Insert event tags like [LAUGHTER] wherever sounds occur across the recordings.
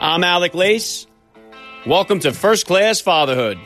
I'm Alec Lace. Welcome to First Class Fatherhood.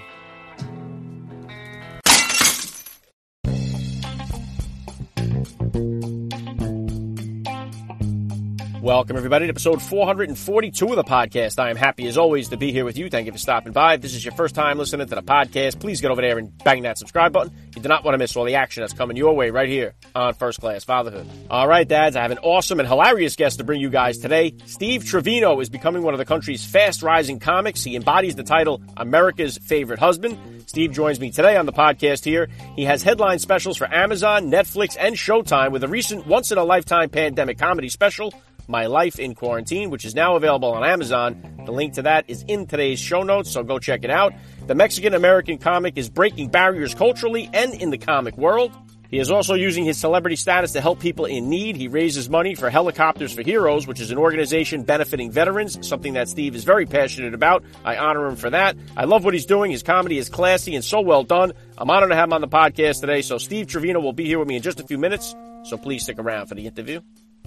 Welcome, everybody, to episode 442 of the podcast. I am happy, as always, to be here with you. Thank you for stopping by. If this is your first time listening to the podcast, please get over there and bang that subscribe button. You do not want to miss all the action that's coming your way right here on First Class Fatherhood. All right, dads, I have an awesome and hilarious guest to bring you guys today. Steve Trevino is becoming one of the country's fast rising comics. He embodies the title America's Favorite Husband. Steve joins me today on the podcast here. He has headline specials for Amazon, Netflix, and Showtime with a recent once in a lifetime pandemic comedy special my Life in Quarantine, which is now available on Amazon. The link to that is in today's show notes, so go check it out. The Mexican American comic is breaking barriers culturally and in the comic world. He is also using his celebrity status to help people in need. He raises money for Helicopters for Heroes, which is an organization benefiting veterans, something that Steve is very passionate about. I honor him for that. I love what he's doing. His comedy is classy and so well done. I'm honored to have him on the podcast today. So Steve Trevino will be here with me in just a few minutes. So please stick around for the interview.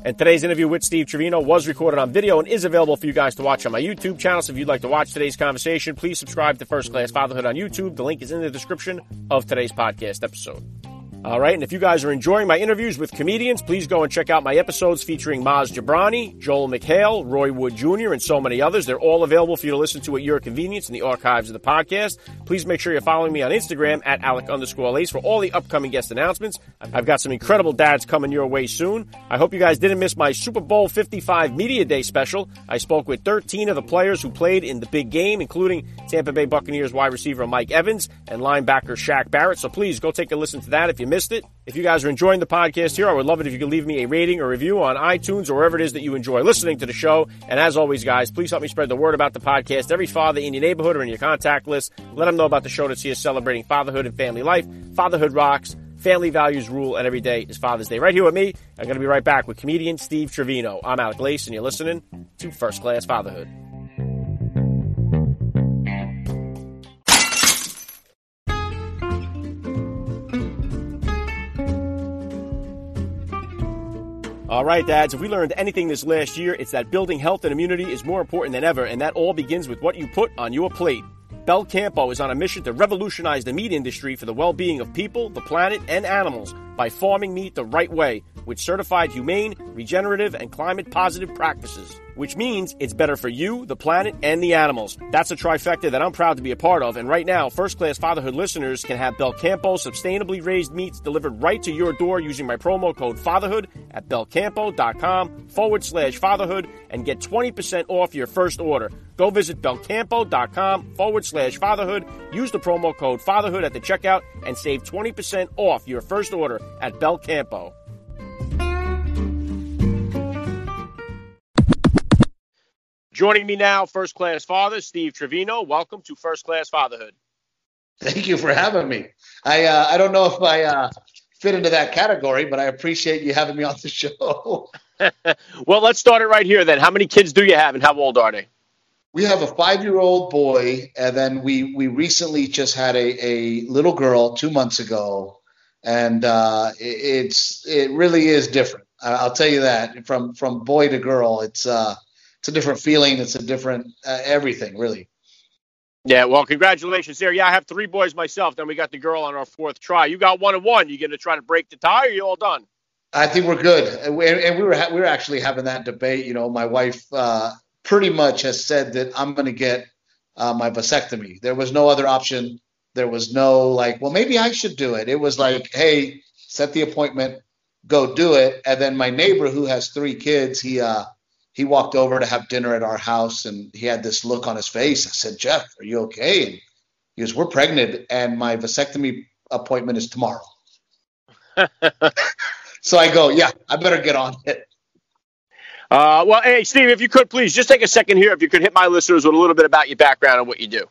And today's interview with Steve Trevino was recorded on video and is available for you guys to watch on my YouTube channel. So if you'd like to watch today's conversation, please subscribe to First Class Fatherhood on YouTube. The link is in the description of today's podcast episode. All right, and if you guys are enjoying my interviews with comedians, please go and check out my episodes featuring Maz Jobrani, Joel McHale, Roy Wood Jr., and so many others. They're all available for you to listen to at your convenience in the archives of the podcast. Please make sure you're following me on Instagram at Alec underscore Lace for all the upcoming guest announcements. I've got some incredible dads coming your way soon. I hope you guys didn't miss my Super Bowl 55 Media Day special. I spoke with 13 of the players who played in the big game, including Tampa Bay Buccaneers wide receiver Mike Evans and linebacker Shaq Barrett. So please go take a listen to that if you missed it. If you guys are enjoying the podcast here, I would love it if you could leave me a rating or review on iTunes or wherever it is that you enjoy listening to the show. And as always, guys, please help me spread the word about the podcast. Every father in your neighborhood or in your contact list, let them know about the show see us celebrating fatherhood and family life. Fatherhood rocks. Family values rule, and every day is Father's Day. Right here with me, I'm going to be right back with comedian Steve Trevino. I'm Alec Lace, and you're listening to First Class Fatherhood. Right, dads, if we learned anything this last year, it's that building health and immunity is more important than ever, and that all begins with what you put on your plate. Belcampo is on a mission to revolutionize the meat industry for the well being of people, the planet, and animals by farming meat the right way with certified humane, regenerative, and climate positive practices, which means it's better for you, the planet, and the animals. That's a trifecta that I'm proud to be a part of. And right now, first class fatherhood listeners can have Belcampo sustainably raised meats delivered right to your door using my promo code fatherhood at belcampo.com forward slash fatherhood and get 20% off your first order. Go visit belcampo.com forward slash fatherhood. Use the promo code fatherhood at the checkout and save 20% off your first order at Belcampo. Joining me now, first class father Steve Trevino. Welcome to First Class Fatherhood. Thank you for having me. I uh, I don't know if I uh, fit into that category, but I appreciate you having me on the show. [LAUGHS] well, let's start it right here then. How many kids do you have, and how old are they? We have a five-year-old boy, and then we we recently just had a, a little girl two months ago, and uh, it, it's it really is different. I'll tell you that from from boy to girl, it's uh it's a different feeling. It's a different uh, everything, really. Yeah, well, congratulations there. Yeah, I have three boys myself. Then we got the girl on our fourth try. You got one and one. You going to try to break the tie, or you all done? I think we're good, and we, and we were ha- we were actually having that debate. You know, my wife uh, pretty much has said that I'm going to get uh, my vasectomy. There was no other option. There was no like, well, maybe I should do it. It was like, hey, set the appointment, go do it. And then my neighbor who has three kids, he uh, he walked over to have dinner at our house and he had this look on his face. I said, Jeff, are you okay? And he goes, We're pregnant and my vasectomy appointment is tomorrow. [LAUGHS] so I go, Yeah, I better get on it. Uh, well, hey, Steve, if you could please just take a second here, if you could hit my listeners with a little bit about your background and what you do.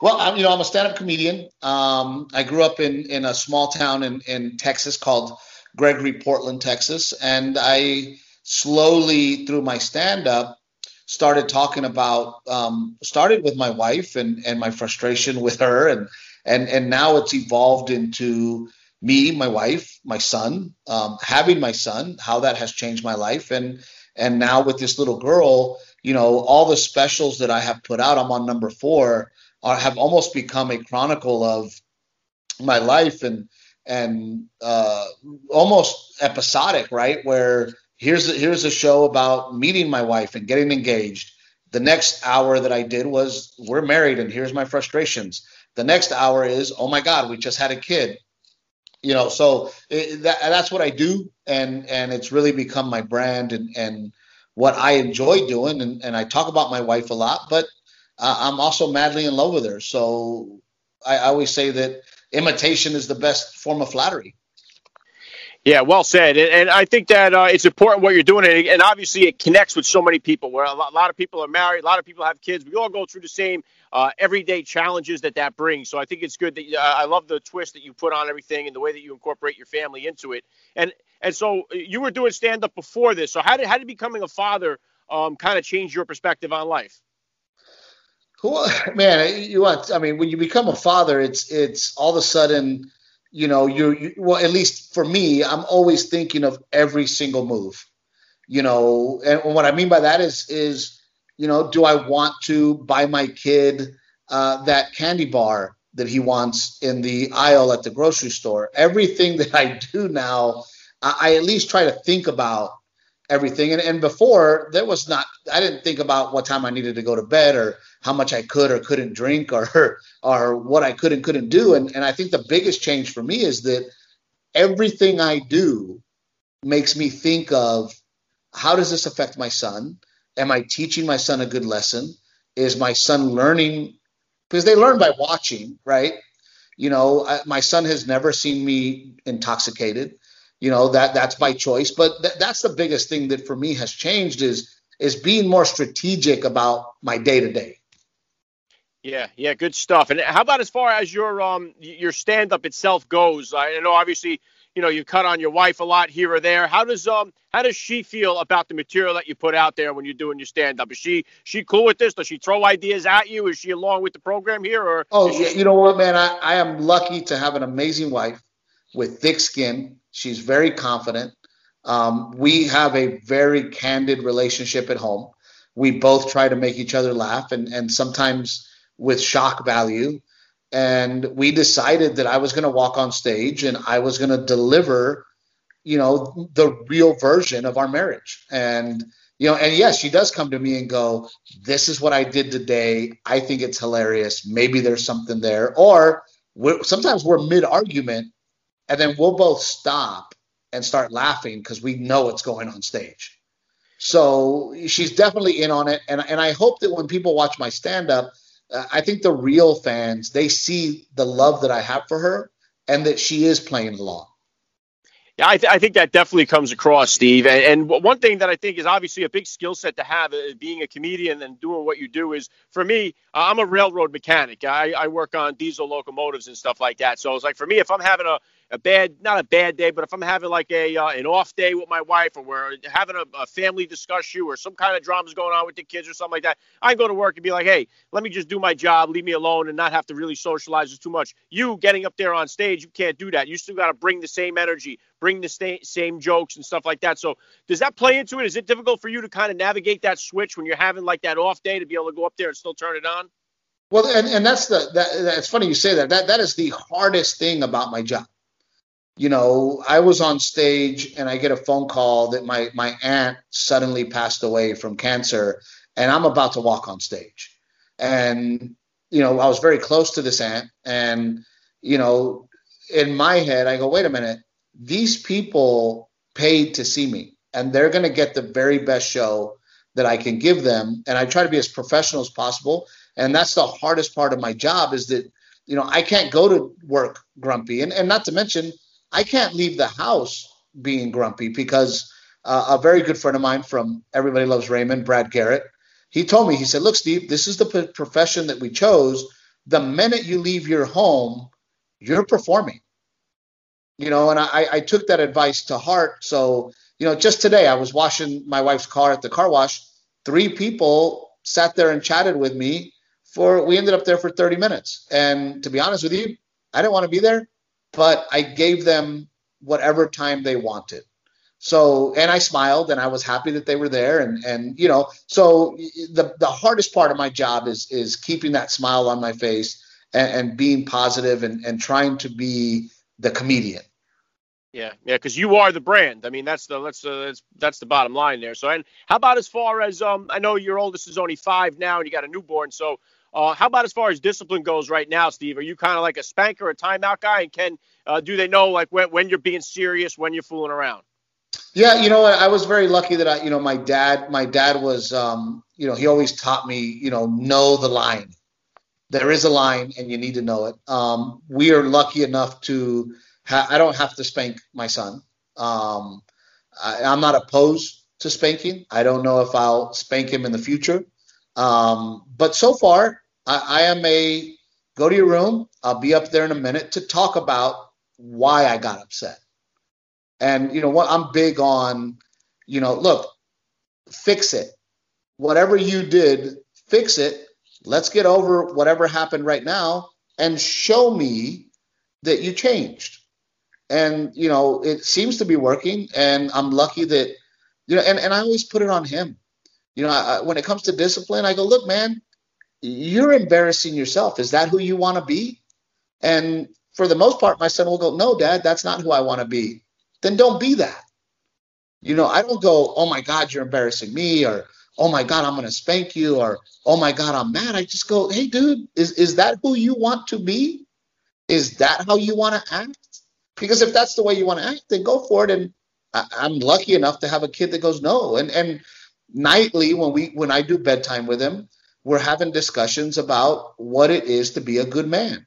Well, I'm, you know, I'm a stand-up comedian. Um, I grew up in in a small town in in Texas called Gregory, Portland, Texas, and I slowly through my stand up started talking about um, started with my wife and and my frustration with her and and and now it's evolved into me my wife my son um, having my son how that has changed my life and And now with this little girl, you know, all the specials that I have put out, I'm on number four, are, have almost become a chronicle of my life and and uh, almost episodic, right? Where here's a, here's a show about meeting my wife and getting engaged. The next hour that I did was we're married and here's my frustrations. The next hour is oh my god, we just had a kid. You know, so it, that, that's what I do, and and it's really become my brand and and what I enjoy doing. And, and I talk about my wife a lot, but uh, I'm also madly in love with her. So I, I always say that imitation is the best form of flattery. Yeah, well said. And, and I think that uh, it's important what you're doing. And, and, obviously, it connects with so many people where a lot, a lot, of people are married, a lot of people have kids. We all go through the same uh, everyday challenges that that brings. So I think it's good that uh, I love the twist that you put on everything and the way that you incorporate your family into it. And and so uh, you were doing stand up before this. So how did, how did becoming a father um, kind of change your perspective on life? Well, [LAUGHS] man, you want, I mean, when you become a father, it's, it's all of a sudden, you know, you, you well, at least for me, I'm always thinking of every single move, you know, and what I mean by that is, is, you know, do I want to buy my kid uh, that candy bar that he wants in the aisle at the grocery store? Everything [LAUGHS] that I do now, I, I at least try to think about everything. And, and before, there was not, I didn't think about what time I needed to go to bed or how much I could or couldn't drink or, [LAUGHS] or what I could and couldn't do. And, and I think the biggest change for me is that everything I do makes me think of how does this affect my son? Am I teaching my son a good lesson? Is my son learning? Because they learn by watching, right? You know, I, my son has never seen me intoxicated. You know that that's by choice, but th- that's the biggest thing that for me has changed is is being more strategic about my day to day. Yeah, yeah, good stuff. And how about as far as your um your stand up itself goes? I know obviously you know you cut on your wife a lot here or there. How does um how does she feel about the material that you put out there when you're doing your stand up? Is she she cool with this? Does she throw ideas at you? Is she along with the program here or? Oh, she- you know what, man, I, I am lucky to have an amazing wife with thick skin. She's very confident. Um, we have a very candid relationship at home. We both try to make each other laugh, and and sometimes with shock value and we decided that I was going to walk on stage and I was going to deliver, you know, the real version of our marriage. And you know, and yes, she does come to me and go, "This is what I did today. I think it's hilarious. Maybe there's something there." Or we're, sometimes we're mid argument, and then we'll both stop and start laughing because we know what's going on stage. So she's definitely in on it, and and I hope that when people watch my stand up I think the real fans they see the love that I have for her and that she is playing along. Yeah, I, th- I think that definitely comes across, Steve. And, and one thing that I think is obviously a big skill set to have, uh, being a comedian and doing what you do, is for me, uh, I'm a railroad mechanic. I, I work on diesel locomotives and stuff like that. So it's like for me, if I'm having a a bad, not a bad day, but if I'm having like a uh, an off day with my wife, or we're having a, a family discussion, or some kind of drama's going on with the kids, or something like that, I go to work and be like, hey, let me just do my job, leave me alone, and not have to really socialize too much. You getting up there on stage, you can't do that. You still got to bring the same energy, bring the same jokes and stuff like that. So does that play into it? Is it difficult for you to kind of navigate that switch when you're having like that off day to be able to go up there and still turn it on? Well, and, and that's the that, that's funny you say that. That that is the hardest thing about my job you know, I was on stage and I get a phone call that my my aunt suddenly passed away from cancer, and I'm about to walk on stage, and you know, I was very close to this aunt, and you know, in my head, I go, wait a minute, these people paid to see me, and they're going to get the very best show that I can give them, and I try to be as professional as possible, and that's the hardest part of my job is that you know I can't go to work grumpy, and and not to mention I can't leave the house being grumpy because uh, a very good friend of mine from Everybody Loves Raymond, Brad Garrett, he told me, he said, Look, Steve, this is the p- profession that we chose. The minute you leave your home, you're performing. You know, and I, I took that advice to heart. So, you know, just today I was washing my wife's car at the car wash. Three people sat there and chatted with me for, we ended up there for 30 minutes. And to be honest with you, I didn't want to be there but I gave them whatever time they wanted. So, and I smiled and I was happy that they were there. And, and, you know, so the, the hardest part of my job is, is keeping that smile on my face and, and being positive and, and trying to be the comedian. Yeah, yeah, because you are the brand. I mean, that's the that's the that's, that's the bottom line there. So, and how about as far as um, I know your oldest is only five now, and you got a newborn. So, uh, how about as far as discipline goes right now, Steve? Are you kind of like a spanker, a timeout guy, and can uh, do they know like when when you're being serious, when you're fooling around? Yeah, you know, I was very lucky that I, you know, my dad, my dad was, um, you know, he always taught me, you know, know the line. There is a line, and you need to know it. Um, we are lucky enough to ha- I don't have to spank my son. Um, I, am not opposed to spanking. I don't know if I'll spank him in the future. Um, but so far, I, I am a go to your room. I'll be up there in a minute to talk about why I got upset. And you know what? I'm big on, you know, look, fix it. Whatever you did, fix it. Let's get over whatever happened right now and show me that you changed and you know it seems to be working and i'm lucky that you know and, and i always put it on him you know I, when it comes to discipline i go look man you're embarrassing yourself. Is that who you want to be? And for the most part my son will go no dad that's not who i want to be. Then don't be that. You know i don't go oh my god you're embarrassing me or oh my god i'm going to spank you or oh my god i'm mad. I just go hey dude is, is that who you want to be? Is that how you want to act? Because if that's the way you want to act, then go for it. And I, am lucky enough to have a kid that goes no. And and nightly when we when I do bedtime with him, we're having discussions about what it is to be a good man.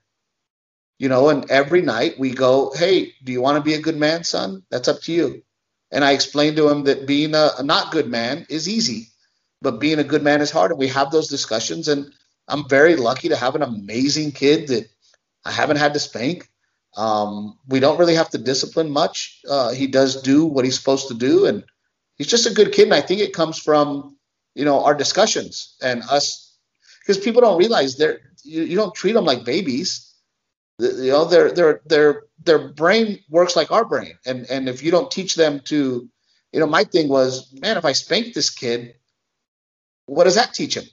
You know, and every night we go, hey, do you want to be a good man, son? That's up to you. And I explain to him that being a, a not good man is easy, but being a good man is hard. And we have those discussions. And I'm very lucky to have an amazing kid that I haven't had to spank. Um, we don't really have to discipline much. Uh, he does do what he's supposed to do, and he's just a good kid. And I think it comes from you know our discussions and us because people don't realize they're you, you don't treat them like babies. You know their their their their brain works like our brain, and and if you don't teach them to, you know, my thing was, man, if I spank this kid, what does that teach him?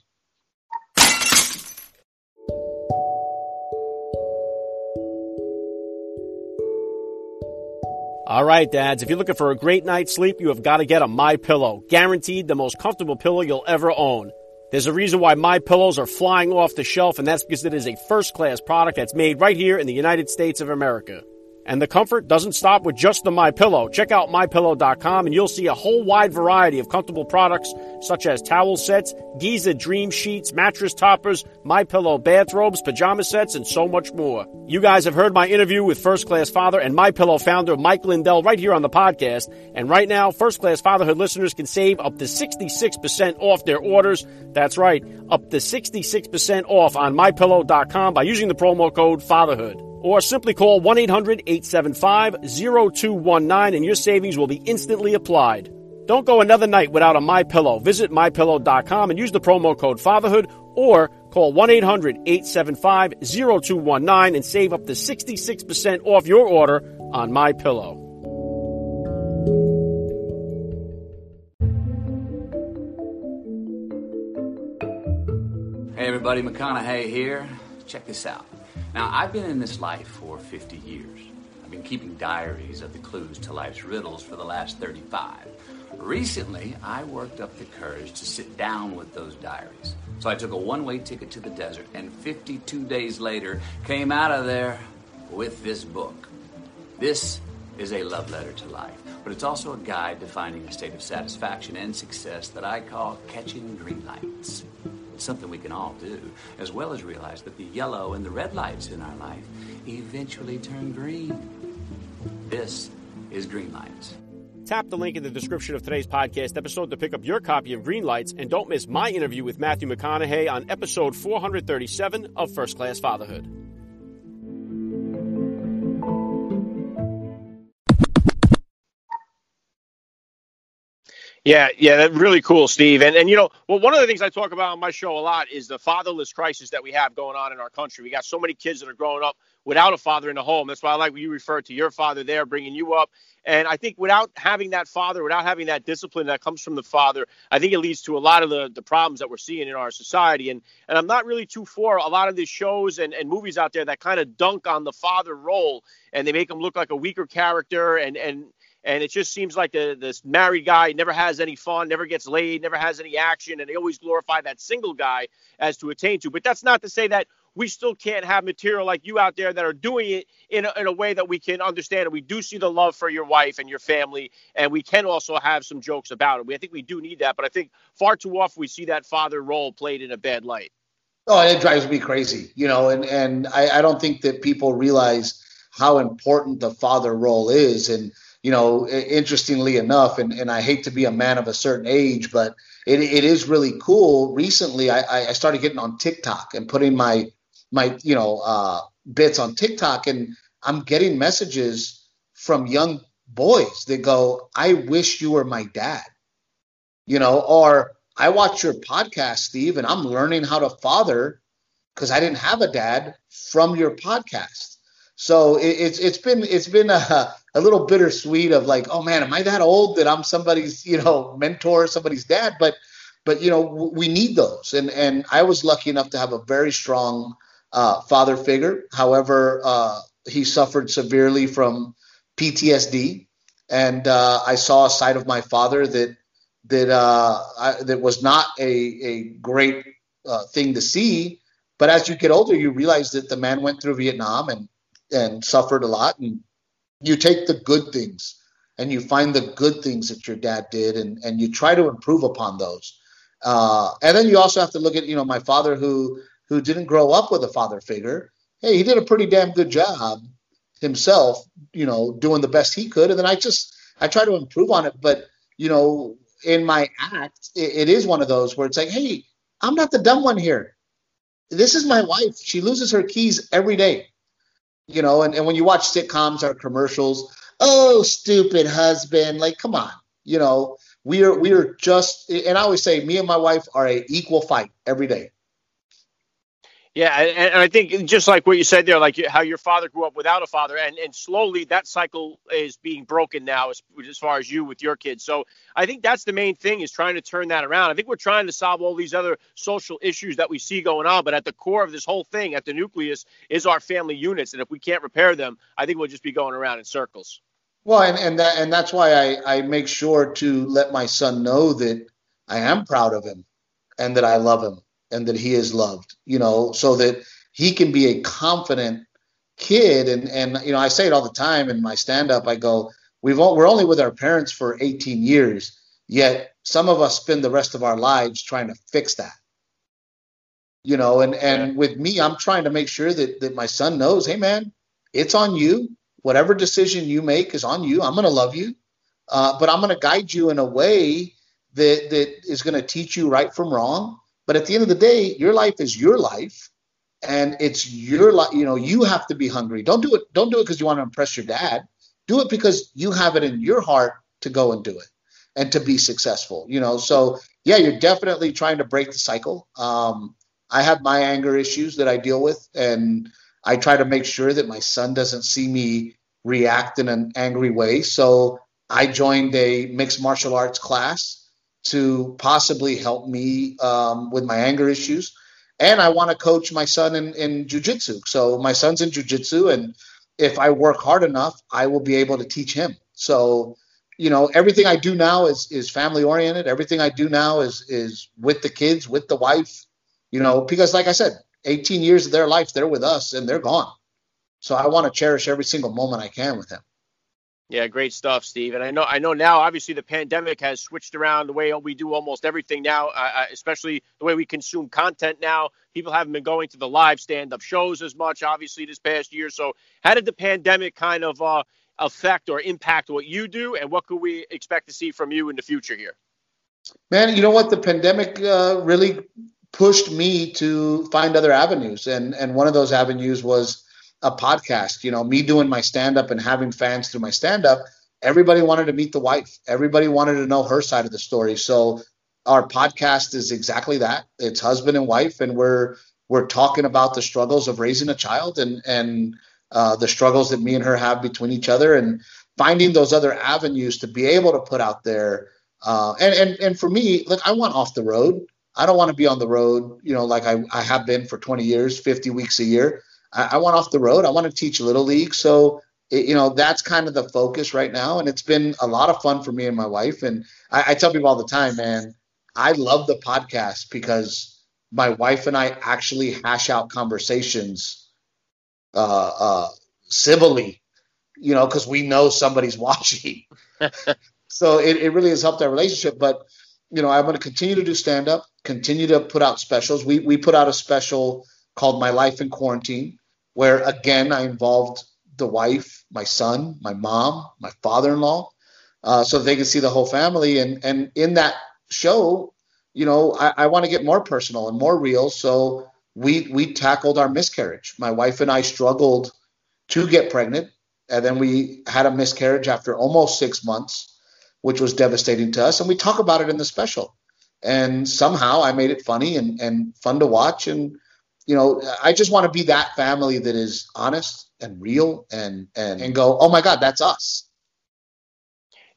All right, dads, if you're looking for a great night's sleep, you have got to get a My Pillow. Guaranteed the most comfortable pillow you'll ever own. There's a reason why My Pillows are flying off the shelf, and that's because it is a first-class product that's made right here in the United States of America. And the comfort doesn't stop with just the My Pillow. Check out mypillow.com and you'll see a whole wide variety of comfortable products such as towel sets, Giza Dream Sheets, mattress toppers, My Pillow bathrobes, pajama sets, and so much more. You guys have heard my interview with First Class Father and My Pillow founder Mike Lindell right here on the podcast. And right now, First Class Fatherhood listeners can save up to 66% off their orders. That's right, up to 66% off on mypillow.com by using the promo code FATHERHOOD or simply call 1 800 875 0219 and your savings will be instantly applied. Don't go another night without a My Pillow. Visit mypillow.com and use the promo code fatherhood or call 1-800-875 0219 and save up to 66% off your order on My Pillow. Hey everybody, McConaughey here. Check this out. Now, I've been in this life for 50 years. I've been keeping diaries of the clues to life's riddles for the last 35. Recently, I worked up the courage to sit down with those diaries. So I took a one way ticket to the desert, and 52 days later, came out of there with this book. This is a love letter to life, but it's also a guide to finding a state of satisfaction and success that I call Catching Green Lights. It's something we can all do, as well as realize that the yellow and the red lights in our life eventually turn green. This is Green Lights. Tap the link in the description of today's podcast episode to pick up your copy of Green Lights, and don't miss my interview with Matthew McConaughey on episode 437 of First Class Fatherhood. Yeah, yeah, that's really cool, Steve. And and you know, well, one of the things I talk about on my show a lot is the fatherless crisis that we have going on in our country. We got so many kids that are growing up without a father in the home. That's why I like when you refer to your father there, bringing you up. And I think without having that father, without having that discipline that comes from the father, I think it leads to a lot of the, the problems that we're seeing in our society. And and I'm not really too for a lot of these shows and, and movies out there that kind of dunk on the father role and they make him look like a weaker character and and and it just seems like the this married guy never has any fun, never gets laid, never has any action, and they always glorify that single guy as to attain to. But that's not to say that we still can't have material like you out there that are doing it in a, in a way that we can understand. And we do see the love for your wife and your family, and we can also have some jokes about it. We, I think we do need that, but I think far too often we see that father role played in a bad light. Oh, it drives me crazy, you know, and and I, I don't think that people realize how important the father role is, and you know, interestingly enough, and, and I hate to be a man of a certain age, but it, it is really cool. Recently, I, I started getting on TikTok and putting my my you know uh, bits on TikTok, and I'm getting messages from young boys that go, "I wish you were my dad," you know, or I watch your podcast, Steve, and I'm learning how to father because I didn't have a dad from your podcast. So it, it's it's been it's been a, a little bittersweet of like, oh man, am I that old that I'm somebody's you know mentor, somebody's dad? But but you know we need those, and and I was lucky enough to have a very strong uh, father figure. However, uh, he suffered severely from PTSD, and uh, I saw a side of my father that that uh, I, that was not a a great uh, thing to see. But as you get older, you realize that the man went through Vietnam and and suffered a lot, and you take the good things and you find the good things that your dad did, and and you try to improve upon those. Uh, and then you also have to look at you know my father who who didn't grow up with a father figure, hey, he did a pretty damn good job himself, you know, doing the best he could. And then I just I try to improve on it. But you know, in my act, it, it is one of those where it's like, hey, I'm not the dumb one here. This is my wife. She loses her keys every day. You know, and, and when you watch sitcoms or commercials, oh, stupid husband, like, come on, you know, we are we are just and I always say me and my wife are a equal fight every day. Yeah, and, I think just like what you said there, like how your father grew up without a father, and, and slowly that cycle is being broken now as, as far as you with your kids. So I think that's the main thing is trying to turn that around. I think we're trying to solve all these other social issues that we see going on, but at the core of this whole thing, at the nucleus, is our family units, and if we can't repair them, I think we'll just be going around in circles. Well, and and that and that's why I I make sure to let my son know that I am proud of him and that I love him and that he is loved, you know, so that he can be a confident kid. And, and, you know, I say it all the time in my stand up, I go, we've all, we're only with our parents for 18 years, yet some of us spend the rest of our lives trying to fix that. You know, and, and with me, I'm trying to make sure that, that my son knows, hey man, it's on you. Whatever decision you make is on you. I'm going to love you. Uh, but I'm going to guide you in a way that that is going to teach you right from wrong but at the end of the day, your life is your life, and it's your life. You know, you have to be hungry. Don't do it. Don't do it because you want to impress your dad. Do it because you have it in your heart to go and do it and to be successful. You know, so yeah, you're definitely trying to break the cycle. Um, I have my anger issues that I deal with, and I try to make sure that my son doesn't see me react in an angry way. So I joined a mixed martial arts class to possibly help me um, with my anger issues. And I want to coach my son in, in jujitsu. So my son's in jujitsu, and if I work hard enough, I will be able to teach him. So, you know, everything I do now is is family oriented. Everything I do now is is with the kids, with the wife. You know, because like I said, 18 years of their life, they're with us and they're gone. So I want to cherish every single moment I can with him. Yeah, great stuff, Steve. And I know, I know now. Obviously, the pandemic has switched around the way we do almost everything now, uh, especially the way we consume content now. People haven't been going to the live stand-up shows as much, obviously, this past year. So, how did the pandemic kind of uh, affect or impact what you do, and what could we expect to see from you in the future here? Man, you know what? The pandemic uh, really pushed me to find other avenues, and and one of those avenues was a podcast. You know, me doing my stand up and having fans through my stand up, everybody wanted to meet the wife. Everybody wanted to know her side of the story. So our podcast is exactly that. It's husband and wife, and we're we're talking about the struggles of raising a child and and uh, the struggles that me and her have between each other, and finding those other avenues to be able to put out there. Uh, and and and for me, look, I want off the road. I don't want to be on the road, you know, like I, I have been for 20 years, 50 weeks a year. I, I want off the road. I want to teach little league. So it, you know that's kind of the focus right now, and it's been a lot of fun for me and my wife. And I, I tell people all the time, man, I love the podcast because my wife and I actually hash out conversations uh, uh, civilly, you know, because we know somebody's [LAUGHS] watching. [LAUGHS] so it, it really has helped our relationship. But you know, I'm going to continue to do stand up, continue to put out specials. We we put out a special called My Life in Quarantine, where again I involved the wife, my son, my mom, my father-in-law, uh, so they can see the whole family. And and in that show, you know, I, I want to get more personal and more real. So we we tackled our miscarriage. My wife and I struggled to get pregnant, and then we had a miscarriage after almost six months, which was devastating to us. And we talk about it in the special. And somehow I made it funny and, and fun to watch. And you know, I just want to be that family that is honest and real and and and go, oh my God, that's us.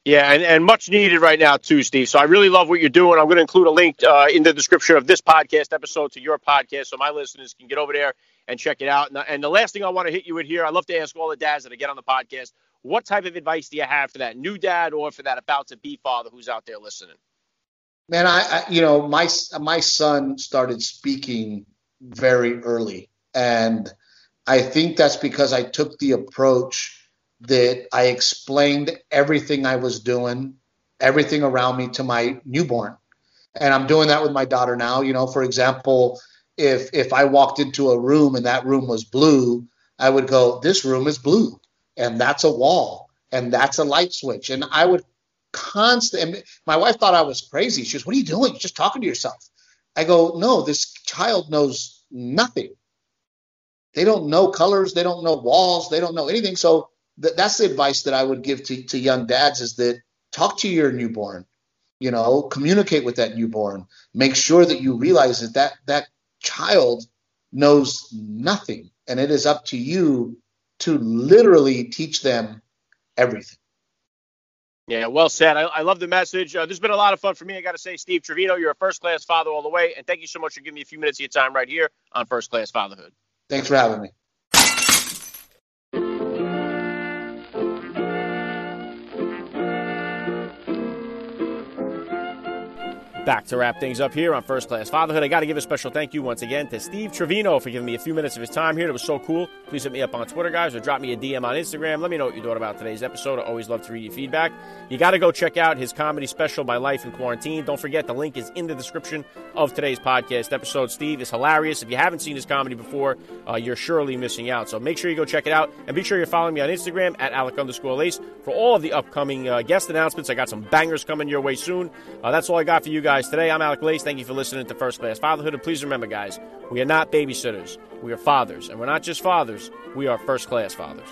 Yeah, and, and much needed right now too, Steve. So I really love what you're doing. I'm going to include a link uh, in the description of this podcast episode to your podcast, so my listeners can get over there and check it out. And, and the last thing I want to hit you with here, I love to ask all the dads that I get on the podcast, what type of advice do you have for that new dad or for that about to be father who's out there listening? Man, I, I you know my my son started speaking very early, and I think that's because I took the approach that I explained everything I was doing, everything around me to my newborn. And I'm doing that with my daughter now. You know, for example, if if I walked into a room and that room was blue, I would go, "This room is blue." And that's a wall and that's a light switch. And I would constantly my wife thought I was crazy. She goes, What are you doing? You're just talking to yourself. I go, No, this child knows nothing. They don't know colors, they don't know walls, they don't know anything. So th- that's the advice that I would give to, to young dads is that talk to your newborn, you know, communicate with that newborn, make sure that you realize that that, that child knows nothing. And it is up to you to literally teach them everything. Yeah, well said. I, I love the message. Uh, this has been a lot of fun for me. I got to say, Steve Trevino, you're a first class father all the way. And thank you so much for giving me a few minutes of your time right here on First Class Fatherhood. Thanks for having me. Back to wrap things up here on First Class Fatherhood. I got to give a special thank you once again to Steve Trevino for giving me a few minutes of his time here. It was so cool. Please hit me up on Twitter, guys, or drop me a DM on Instagram. Let me know what you thought about today's episode. I always love to read your feedback. You got to go check out his comedy special, My Life in Quarantine. Don't forget, the link is in the description of today's podcast episode. Steve is hilarious. If you haven't seen his comedy before, uh, you're surely missing out. So make sure you go check it out. And be sure you're following me on Instagram at Alec underscore Lace for all of the upcoming uh, guest announcements. I got some bangers coming your way soon. Uh, that's all I got for you guys today. I'm Alec Lace. Thank you for listening to First Class Fatherhood. And please remember, guys, we are not babysitters. We are fathers. And we're not just fathers, we are first class fathers.